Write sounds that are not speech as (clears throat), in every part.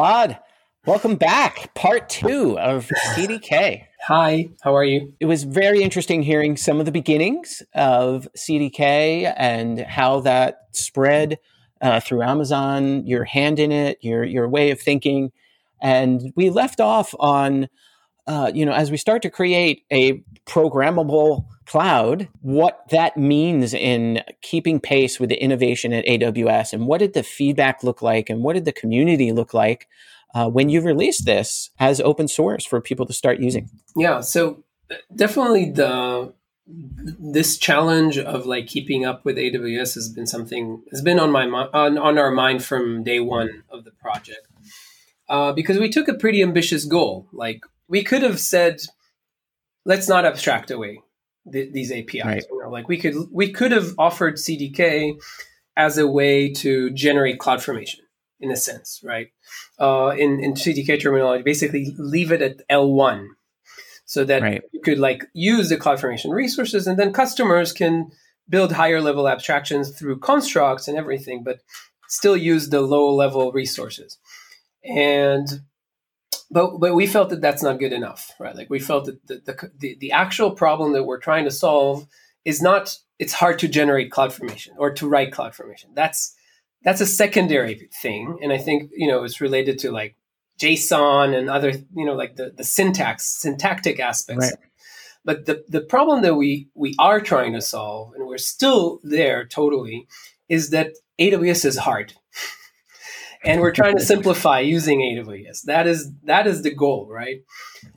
Elad, welcome back. Part two of CDK. Hi, how are you? It was very interesting hearing some of the beginnings of CDK and how that spread uh, through Amazon, your hand in it, your your way of thinking, and we left off on, uh, you know, as we start to create a programmable cloud, what that means in keeping pace with the innovation at AWS, and what did the feedback look like, and what did the community look like uh, when you released this as open source for people to start using? Yeah, so definitely the this challenge of like keeping up with AWS has been something has been on my on, on our mind from day one of the project uh, because we took a pretty ambitious goal. Like we could have said, let's not abstract away th- these APIs. Right. You know, like we could we could have offered CDK as a way to generate CloudFormation in a sense, right? Uh, in in CDK terminology, basically leave it at L1 so that right. you could like use the CloudFormation resources, and then customers can build higher level abstractions through constructs and everything, but still use the low level resources. And but but we felt that that's not good enough, right? Like we felt that the, the, the, actual problem that we're trying to solve is not it's hard to generate CloudFormation or to write CloudFormation. That's that's a secondary thing, and I think you know it's related to like JSON and other you know like the the syntax syntactic aspects. Right. But the the problem that we we are trying to solve, and we're still there totally, is that AWS is hard (laughs) and we're trying to simplify using AWS. That is that is the goal, right?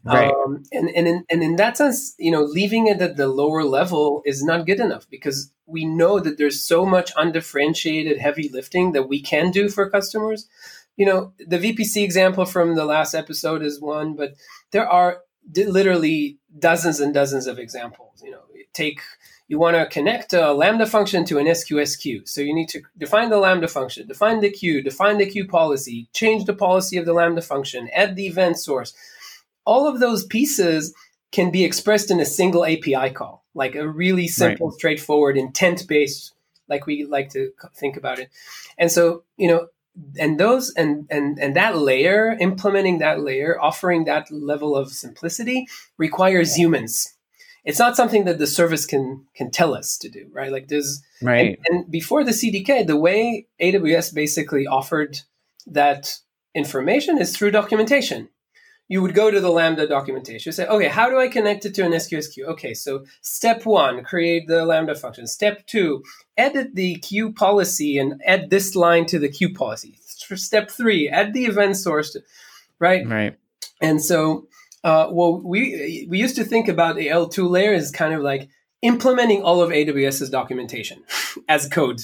Right. Um, and and in, and in that sense, you know, leaving it at the lower level is not good enough because we know that there's so much undifferentiated heavy lifting that we can do for customers. You know, the VPC example from the last episode is one, but there are literally dozens and dozens of examples. You know, take you want to connect a Lambda function to an SQS queue. So you need to define the Lambda function, define the queue, define the queue policy, change the policy of the Lambda function, add the event source. All of those pieces can be expressed in a single API call, like a really simple, right. straightforward, intent based, like we like to think about it. And so, you know, and those and and and that layer implementing that layer offering that level of simplicity requires humans it's not something that the service can can tell us to do, right? Like there's right. And, and before the CDK, the way AWS basically offered that information is through documentation. You would go to the Lambda documentation, say, okay, how do I connect it to an SQS queue? Okay, so step one, create the Lambda function. Step two, edit the queue policy and add this line to the queue policy. Step three, add the event source, to, right? Right. And so uh, well, we we used to think about the L2 layer as kind of like implementing all of AWS's documentation (laughs) as code,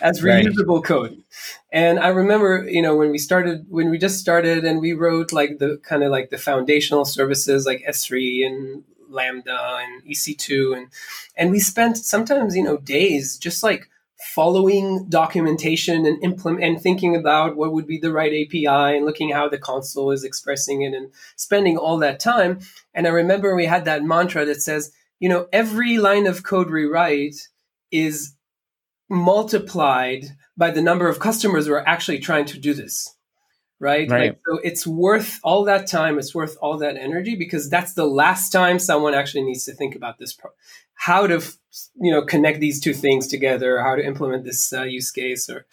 as reusable right. code. And I remember, you know, when we started, when we just started, and we wrote like the kind of like the foundational services like S3 and Lambda and EC2, and and we spent sometimes, you know, days just like following documentation and implement and thinking about what would be the right API and looking how the console is expressing it and spending all that time. And I remember we had that mantra that says, you know, every line of code rewrite is multiplied by the number of customers who are actually trying to do this. Right? right. Like, so it's worth all that time. It's worth all that energy because that's the last time someone actually needs to think about this. Pro- how to you know connect these two things together, how to implement this uh, use case, or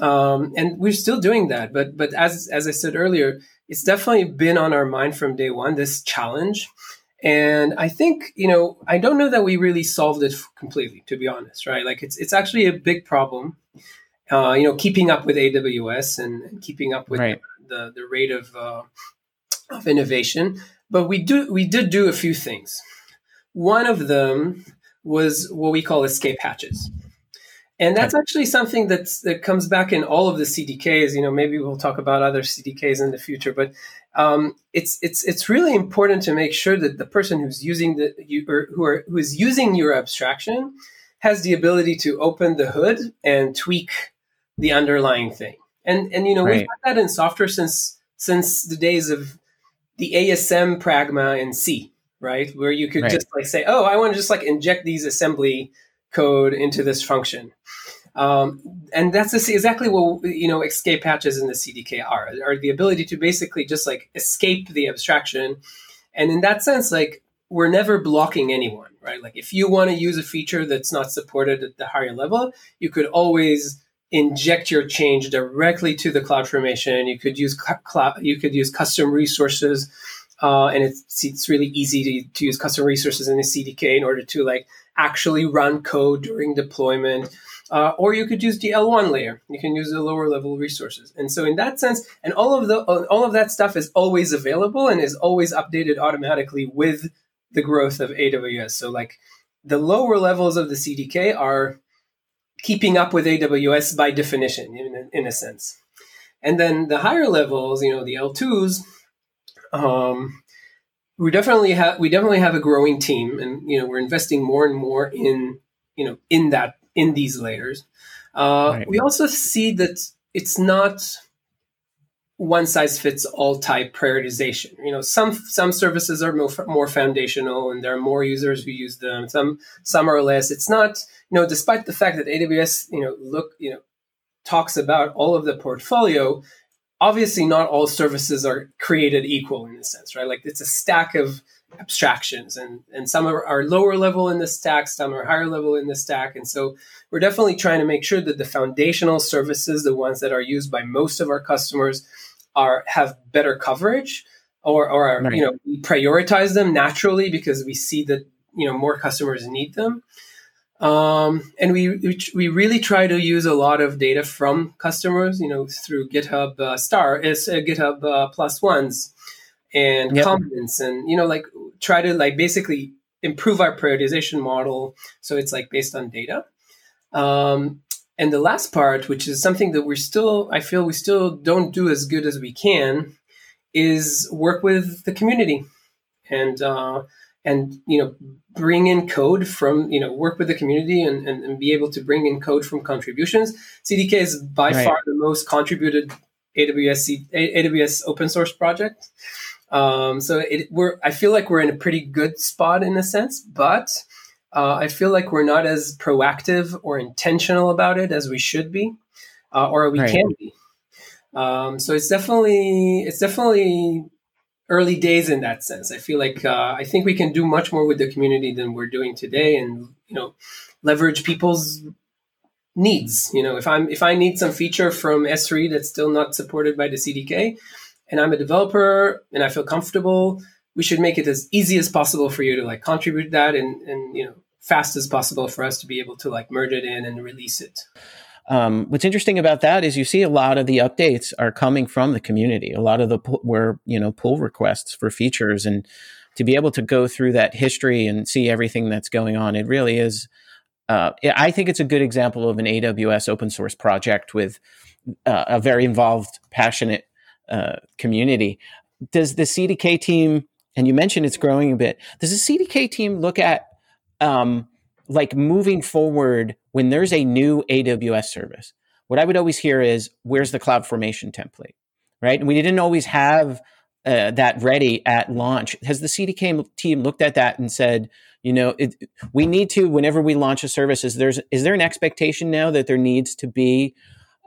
um, and we're still doing that. But but as as I said earlier, it's definitely been on our mind from day one. This challenge. And I think, you know, I don't know that we really solved it completely, to be honest, right? Like it's it's actually a big problem. Uh, you know, keeping up with AWS and, keeping up with right. the, the rate of uh, of innovation. But we do we did do a few things. One of them was what we call escape hatches. And that's actually something that's, that comes back in all of the CDKs. You know, maybe we'll talk about other CDKs in the future, but um, it's it's it's really important to make sure that the person who's using the you, or who are who is using your abstraction has the ability to open the hood and tweak the underlying thing. And and you know right. we've had that in software since since the days of the ASM pragma in C right? Where you could right. just like say, oh, I want to just like inject these assembly code into this function. Um, and that's exactly what you know escape hatches in the CDK are, are the ability to basically just like escape the abstraction. And in that sense, like we're never blocking anyone, right? Like if you want to use a feature that's not supported at the higher level, you could always inject your change directly to the cloud formation. You could use cloud, you could use custom resources, uh, and it's it's really easy to, to use custom resources in the CDK in order to like actually run code during deployment. Uh, or you could use the L1 layer. You can use the lower level resources. And so in that sense, and all of the all of that stuff is always available and is always updated automatically with the growth of AWS. So like the lower levels of the CDK are keeping up with AWS by definition, in, in a sense. And then the higher levels, you know, the L2s, um, we definitely have we definitely have a growing team, and you know, we're investing more and more in you know in that in these layers. Uh, right. We also see that it's not one size fits all type prioritization. You know, some some services are more, more foundational and there are more users who use them. Some some are less. It's not, you know, despite the fact that AWS, you know, look, you know, talks about all of the portfolio, obviously not all services are created equal in a sense, right? Like it's a stack of abstractions and and some are, are lower level in the stack, some are higher level in the stack. And so we're definitely trying to make sure that the foundational services, the ones that are used by most of our customers, are have better coverage or, or right. you know we prioritize them naturally because we see that you know more customers need them um, and we, we, we really try to use a lot of data from customers you know through github uh, star is uh, github uh, plus ones and yep. comments and you know like try to like basically improve our prioritization model so it's like based on data um, and the last part, which is something that we're still, I feel we still don't do as good as we can, is work with the community and, uh, and, you know, bring in code from, you know, work with the community and, and, and be able to bring in code from contributions. CDK is by right. far the most contributed AWS, AWS open source project. Um, so it, we're, I feel like we're in a pretty good spot in a sense, but uh, I feel like we're not as proactive or intentional about it as we should be, uh, or we right. can be. Um, so it's definitely it's definitely early days in that sense. I feel like uh, I think we can do much more with the community than we're doing today, and you know, leverage people's needs. You know, if I'm if I need some feature from S3 that's still not supported by the CDK, and I'm a developer and I feel comfortable, we should make it as easy as possible for you to like contribute that and and you know fast as possible for us to be able to like merge it in and release it. Um, what's interesting about that is you see a lot of the updates are coming from the community. A lot of the were you know pull requests for features, and to be able to go through that history and see everything that's going on, it really is. Uh, I think it's a good example of an AWS open source project with uh, a very involved, passionate uh, community. Does the CDK team, and you mentioned it's growing a bit, does the CDK team look at um, like moving forward when there's a new AWS service, what I would always hear is, "Where's the cloud formation template?" Right, and we didn't always have uh, that ready at launch. Has the CDK team looked at that and said, you know, it, we need to whenever we launch a service, is there's is there an expectation now that there needs to be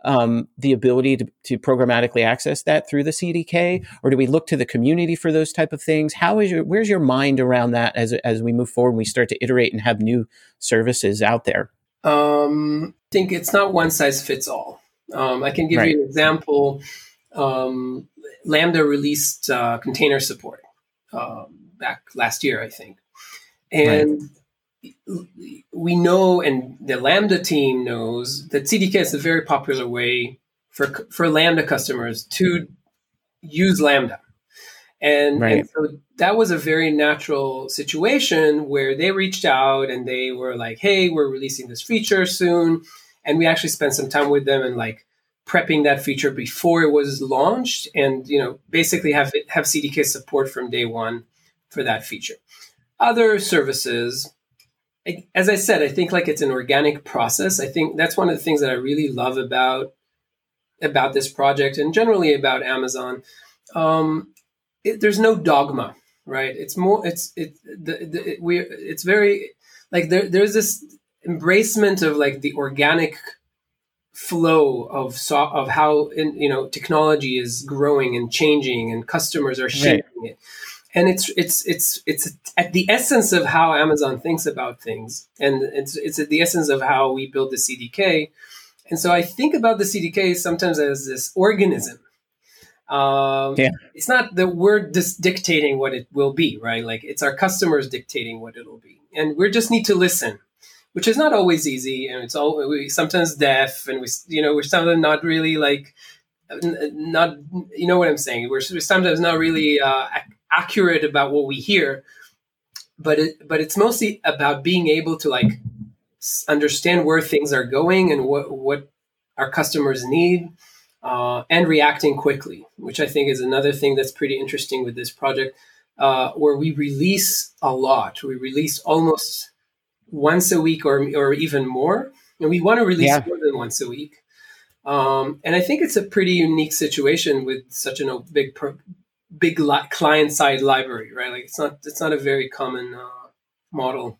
um, the ability to, to programmatically access that through the CDK, or do we look to the community for those type of things? How is your where's your mind around that as as we move forward and we start to iterate and have new services out there? Um, I think it's not one size fits all. Um, I can give right. you an example. Um, Lambda released uh, container support um, back last year, I think, and right we know, and the Lambda team knows that CDK is a very popular way for for Lambda customers to use Lambda. And, right. and, so that was a very natural situation where they reached out and they were like, "Hey, we're releasing this feature soon," and we actually spent some time with them and like prepping that feature before it was launched, and you know, basically have have CDK support from day one for that feature. Other services as I said, I think like it's an organic process. I think that's one of the things that I really love about about this project and generally about Amazon. Um, it, there's no dogma, right? It's more, it's it, the, the we it's very like there, there's this embracement of like the organic flow of so, of how in, you know technology is growing and changing and customers are shaping right. it and it's it's it's it's at the essence of how Amazon thinks about things and it's it's at the essence of how we build the CDK and so I think about the CDK sometimes as this organism um, yeah. It's not that we're just dictating what it will be, right? Like it's our customers dictating what it'll be, and we just need to listen which is not always easy, and it's all we sometimes deaf, and we you know we're sometimes not really like not you know what I'm saying. We're, we're sometimes not really uh, accurate about what we hear, but it but it's mostly about being able to like understand where things are going and what what our customers need. Uh, and reacting quickly, which I think is another thing that's pretty interesting with this project, uh, where we release a lot. We release almost once a week or, or even more. And we want to release yeah. more than once a week. Um, and I think it's a pretty unique situation with such a big, big li- client side library, right? Like it's not, it's not a very common uh, model.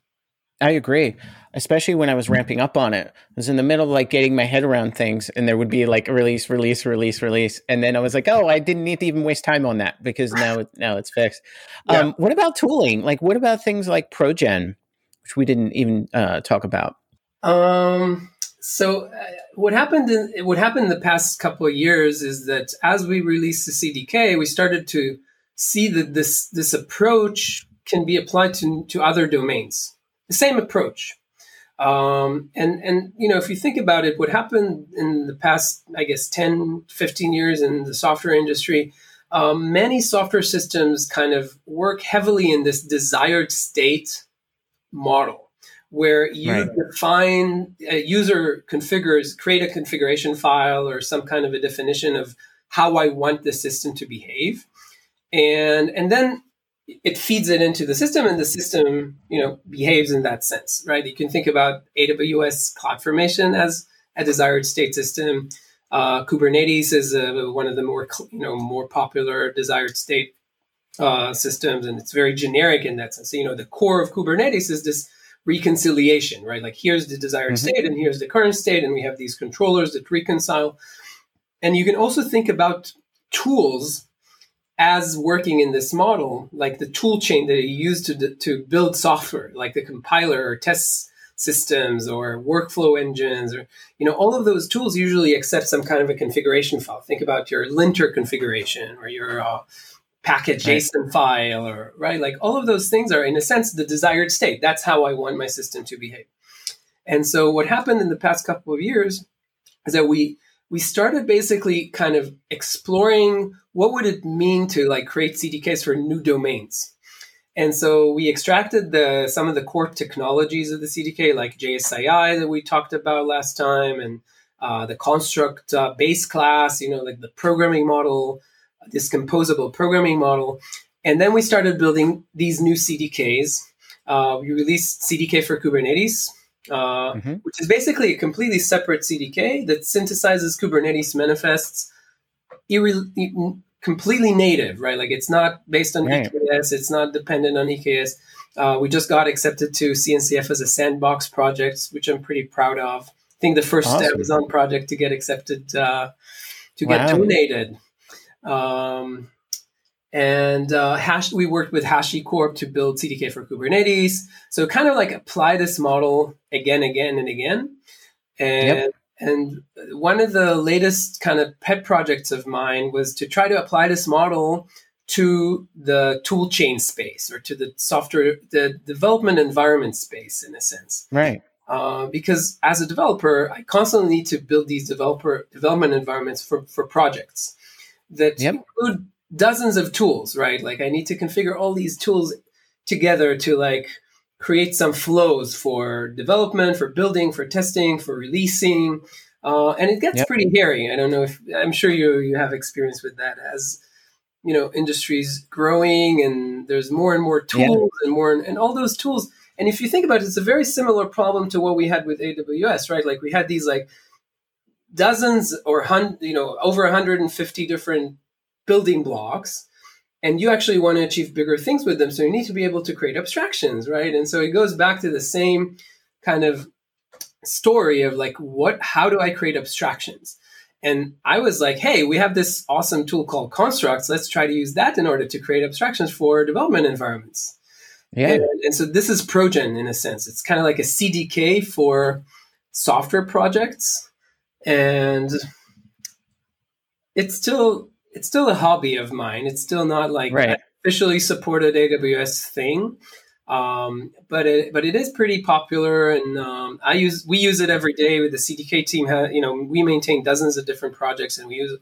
I agree, especially when I was ramping up on it. I was in the middle of like getting my head around things, and there would be like a release, release, release, release, and then I was like, "Oh, I didn't need to even waste time on that because now, it, now it's fixed." (laughs) Yeah. Um, what about tooling? Like, what about things like Projen? which we didn't even uh, talk about? Um, so uh, what happened in what happened in the past couple of years is that as we released the CDK, we started to see that this this approach can be applied to, to other domains. The same approach. Um, and, and, you know, if you think about it, what happened in the past, I guess, 10, 15 years in the software industry, um, many software systems kind of work heavily in this desired state model where you right. define a user configures create a configuration file or some kind of a definition of how I want the system to behave and and then it feeds it into the system and the system you know behaves in that sense right you can think about aws cloudformation as a desired state system uh, kubernetes is a, one of the more you know more popular desired state uh, systems, and it's very generic in that sense. So, you know, the core of Kubernetes is this reconciliation, right? Like here's the desired mm-hmm. state, and here's the current state, and we have these controllers that reconcile. And you can also think about tools as working in this model, like the tool chain that you use to, to build software, like the compiler or test systems or workflow engines, or you know, all of those tools usually accept some kind of a configuration file. Think about your linter configuration or your uh, package JSON right. file or right like all of those things are in a sense the desired state. That's how I want my system to behave. And so what happened in the past couple of years is that we we started basically kind of exploring what would it mean to like create CDKs for new domains. And so we extracted the some of the core technologies of the CDK, like JSII that we talked about last time, and uh, the construct uh, base class, you know, like the programming model, this composable programming model. And then we started building these new CDKs. Uh, we released CDK for Kubernetes, uh, mm-hmm. which is basically a completely separate CDK that synthesizes Kubernetes manifests irre- completely native, right? Like it's not based on right. EKS, it's not dependent on EKS. Uh, we just got accepted to CNCF as a sandbox project, which I'm pretty proud of. I think the first awesome. Amazon project to get accepted uh, to wow. get donated. Um, and uh, Hash, we worked with HashiCorp to build CDK for Kubernetes. So kind of like apply this model again, again, and again. And yep. and one of the latest kind of pet projects of mine was to try to apply this model to the tool chain space or to the software, the development environment space, in a sense. Right. Uh, because as a developer, I constantly need to build these developer development environments for, for projects that yep. include dozens of tools, right? Like I need to configure all these tools together to like create some flows for development, for building, for testing, for releasing. Uh, and it gets yep. pretty hairy. I don't know if I'm sure you you have experience with that as you know industries growing and there's more and more tools and more and all those tools. And if you think about it, it's a very similar problem to what we had with AWS, right? Like we had these like dozens or hun- you know over 150 different building blocks and you actually want to achieve bigger things with them so you need to be able to create abstractions right and so it goes back to the same kind of story of like what how do I create abstractions? And I was like, hey, we have this awesome tool called constructs. Let's try to use that in order to create abstractions for development environments. Yeah. And, and so this is Projen in a sense. It's kind of like a CDK for software projects. And it's still it's still a hobby of mine. It's still not like right. officially supported AWS thing. Um, but it but it is pretty popular, and um, I use we use it every day with the CDK team. Ha, you know, we maintain dozens of different projects, and we use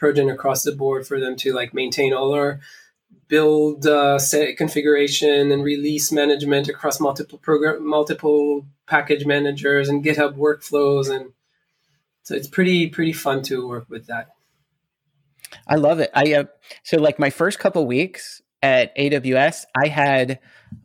Projen across the board for them to like maintain all our build uh, set configuration and release management across multiple program multiple package managers and GitHub workflows, and so it's pretty pretty fun to work with that. I love it. I uh, so like my first couple weeks at AWS, I had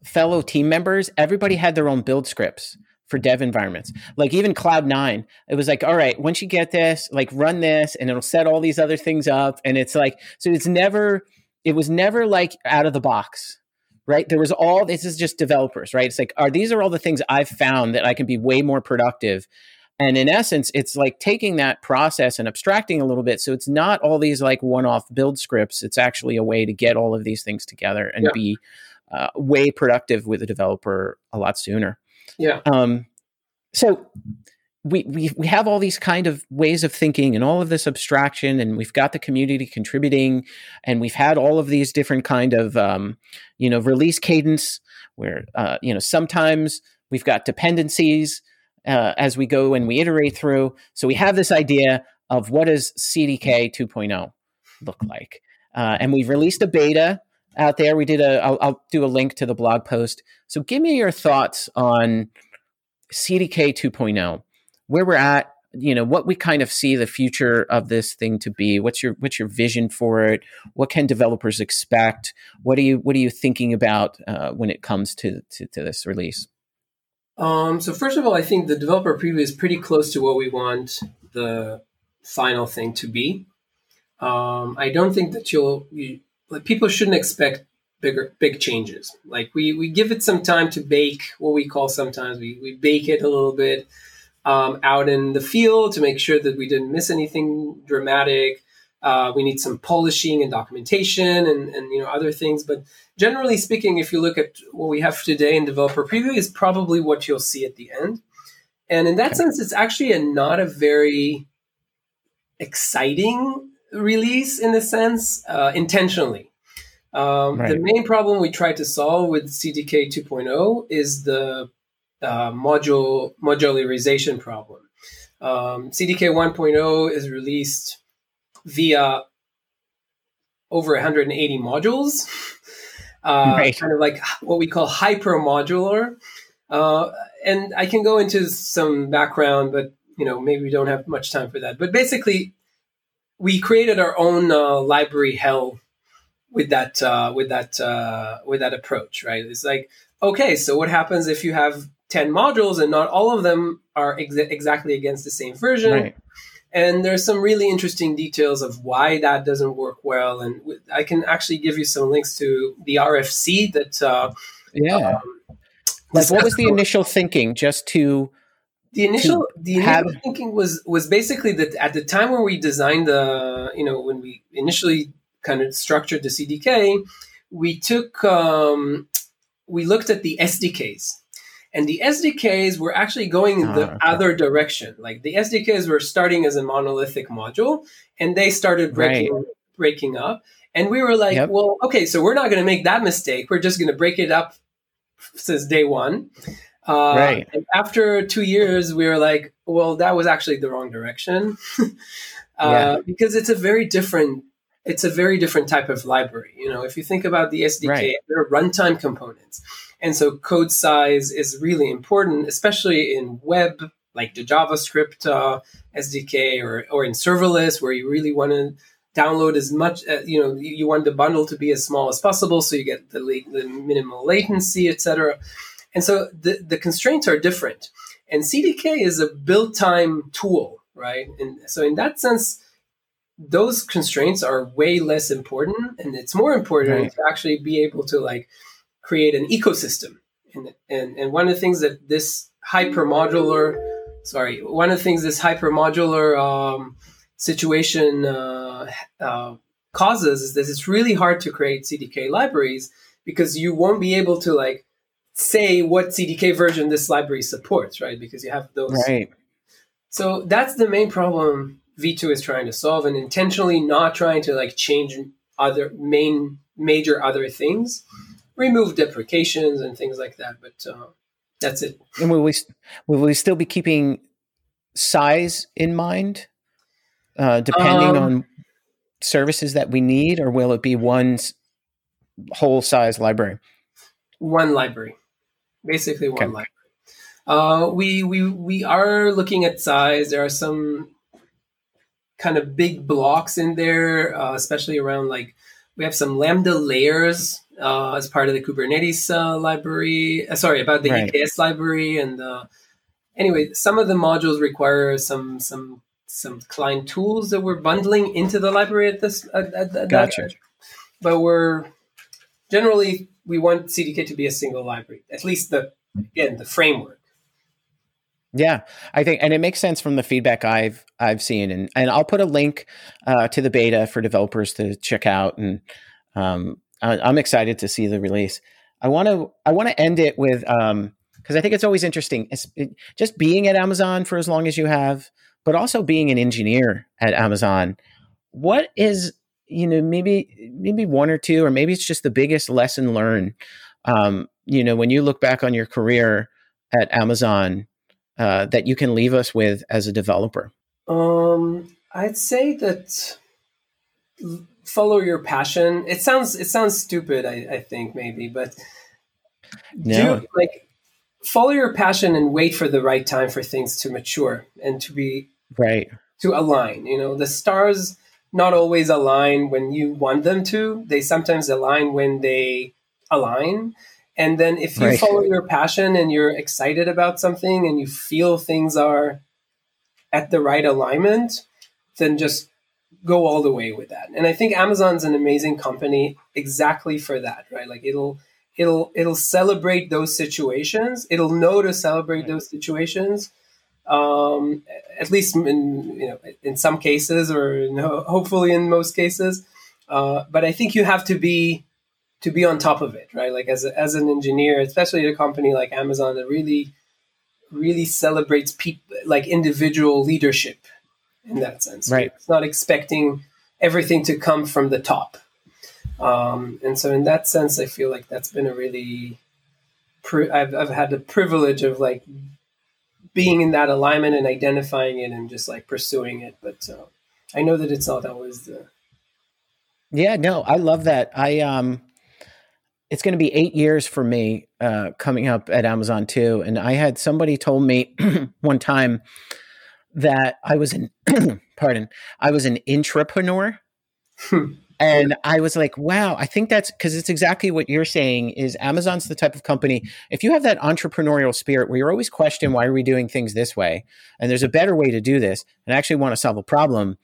fellow team members. Everybody had their own build scripts for dev environments. Like even Cloud9, it was like, all right, once you get this, like run this, and it'll set all these other things up. And it's like, so it's never, it was never like out of the box right? There was all this is just developers, right? It's like, are these are all the things I've found that I can be way more productive and in essence, it's like taking that process and abstracting a little bit. So it's not all these like one off build scripts. It's actually a way to get all of these things together and yeah. be uh, way productive with a developer a lot sooner. Yeah. Um, so we, we we have all these kind of ways of thinking and all of this abstraction and we've got the community contributing and we've had all of these different kind of um, you know release cadence where uh, you know sometimes we've got dependencies uh, as we go and we iterate through. So we have this idea of what does CDK 2.0 look like, uh, and we've released a beta out there. We did a. I'll, I'll do a link to the blog post. So give me your thoughts on CDK 2.0, where we're at. You know what we kind of see the future of this thing to be. What's your what's your vision for it? What can developers expect? What are you what are you thinking about uh, when it comes to, to, to this release? Um, so first of all, I think the developer preview is pretty close to what we want the final thing to be. Um, I don't think that you'll you, like people shouldn't expect bigger big changes. Like we we give it some time to bake what we call sometimes we we bake it a little bit um, out in the field to make sure that we didn't miss anything dramatic. Uh, we need some polishing and documentation and, and you know other things. But generally speaking, if you look at what we have today in developer preview, is probably what you'll see at the end. And in that sense, it's actually a not a very exciting release in a sense, uh, intentionally. Um, right. The main problem we try to solve with CDK 2.0 is the uh, module modularization problem. Um, CDK 1.0 is released via over 180 modules, uh, right. kind of like what we call hyper modular. Uh, and I can go into some background, but you know maybe we don't have much time for that. But basically, we created our own uh, library hell with that uh, with that uh, with that approach, right? It's like okay, so what happens if you have 10 modules and not all of them are ex- exactly against the same version? Right and there's some really interesting details of why that doesn't work well. And i can actually give you some links to the rfc that uh, yeah. um, like what was the initial thinking? Just to the initial the initial have... thinking was was basically that at the time when we designed the you know when we initially kind of structured the cdk we took um, we looked at the sdks and the SDKs were actually going in the oh, okay. other direction. Like the SDKs were starting as a monolithic module and they started breaking right. breaking up. And we were like, yep. well, okay, so we're not going to make that mistake. We're just going to break it up since day one. Uh, right. And after two years, we were like, well, that was actually the wrong direction (laughs) uh, yeah. because it's a very different it's a very different type of library. You know, if you think about the SDK, right. there are runtime components. And so code size is really important, especially in web, like the JavaScript uh, SDK or, or in serverless, where you really want to download as much, uh, you know, you want the bundle to be as small as possible so you get the, the minimal latency, etc. And so the, the constraints are different. And CDK is a build time tool, right? And so in that sense, those constraints are way less important and it's more important right. to actually be able to like create an ecosystem. And, and, and one of the things that this hyper modular sorry, one of the things this hypermodular um, situation uh, uh, causes is that it's really hard to create CDK libraries because you won't be able to like say what CDK version this library supports, right? Because you have those. Right. So that's the main problem V2 is trying to solve and intentionally not trying to like change other main major other things, remove deprecations and things like that. But uh, that's it. And will we will we still be keeping size in mind, uh, depending um, on services that we need, or will it be one whole size library? One library, basically one okay. library. Uh, we we we are looking at size. There are some kind of big blocks in there, uh, especially around like we have some Lambda layers uh, as part of the Kubernetes uh, library. Uh, sorry, about the right. EKS library, and uh, anyway, some of the modules require some some some client tools that we're bundling into the library at this. At, at, at gotcha. but we're generally we want CDK to be a single library, at least the again the framework. Yeah, I think, and it makes sense from the feedback I've I've seen, and and I'll put a link uh, to the beta for developers to check out, and um, I, am excited to see the release. I want to I want to end it with um because I think it's always interesting, it's, it, just being at Amazon for as long as you have, but also being an engineer at Amazon. What is you know maybe maybe one or two, or maybe it's just the biggest lesson learned. Um, you know, when you look back on your career at Amazon uh, that you can leave us with as a developer? Um, I'd say that follow your passion. It sounds it sounds stupid, I, I think maybe, but no. do like follow your passion and wait for the right time for things to mature and to be right to align. You know, the stars not always align when you want them to. They sometimes align when they align. And then if you right. follow your passion and you're excited about something and you feel things are at the right alignment, then just go all the way with that. And I think Amazon's an amazing company exactly for that, right? Like it'll it'll it'll celebrate those situations. It'll know to celebrate those situations. Um, at least in you know in some cases, or (laughs) hopefully in most cases. Uh, but I think you have to be to be on top of it, right? Like as a, as an engineer, especially at a company like Amazon that really really celebrates people like individual leadership in that sense. Right. It's not expecting everything to come from the top. Um, and so in that sense, I feel like that's been a really pri- I've I've had the privilege of like being in that alignment and identifying it and just like pursuing it. But uh, I know that it's not always the yeah, no, I love that. I um it's going to be eight years for me uh, coming up at Amazon too. And I had somebody told me (clears throat) one time that I was an (clears throat) pardon, I was an intrapreneur. Hmm. and I was like, wow, I think that's because it's exactly what you're saying is Amazon's the type of company. If you have that entrepreneurial spirit where you're always questioning why are we doing things this way? And there's a better way to do this and actually want to solve a problem,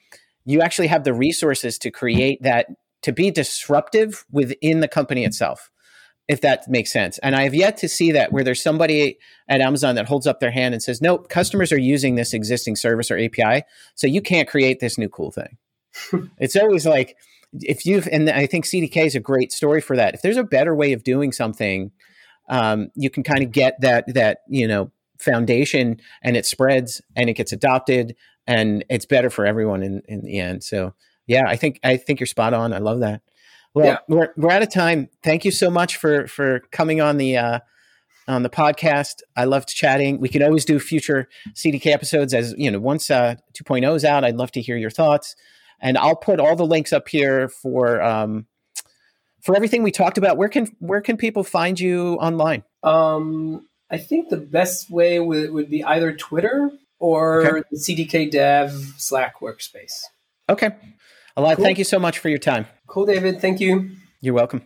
you actually have the resources to create that to be disruptive within the company itself if that makes sense. And I have yet to see that where there's somebody at Amazon that holds up their hand and says, nope, customers are using this existing service or API, so you can't create this new cool thing. (laughs) it's always like, if you've, and I think CDK is a great story for that. If there's a better way of doing something, um, you can kind of get that, that, you know, foundation and it spreads and it gets adopted and it's better for everyone in, in the end. So yeah, I think, I think you're spot on. I love that. Well, yeah. we're we're out of time. Thank you so much for for coming on the uh, on the podcast. I loved chatting. We can always do future CDK episodes as you know. Once uh, 2.0 is out, I'd love to hear your thoughts, and I'll put all the links up here for um, for everything we talked about. Where can where can people find you online? Um, I think the best way would, would be either Twitter or okay. the CDK Dev Slack workspace. Okay. Elad, cool. thank you so much for your time. Cool, David. Thank you. You're welcome.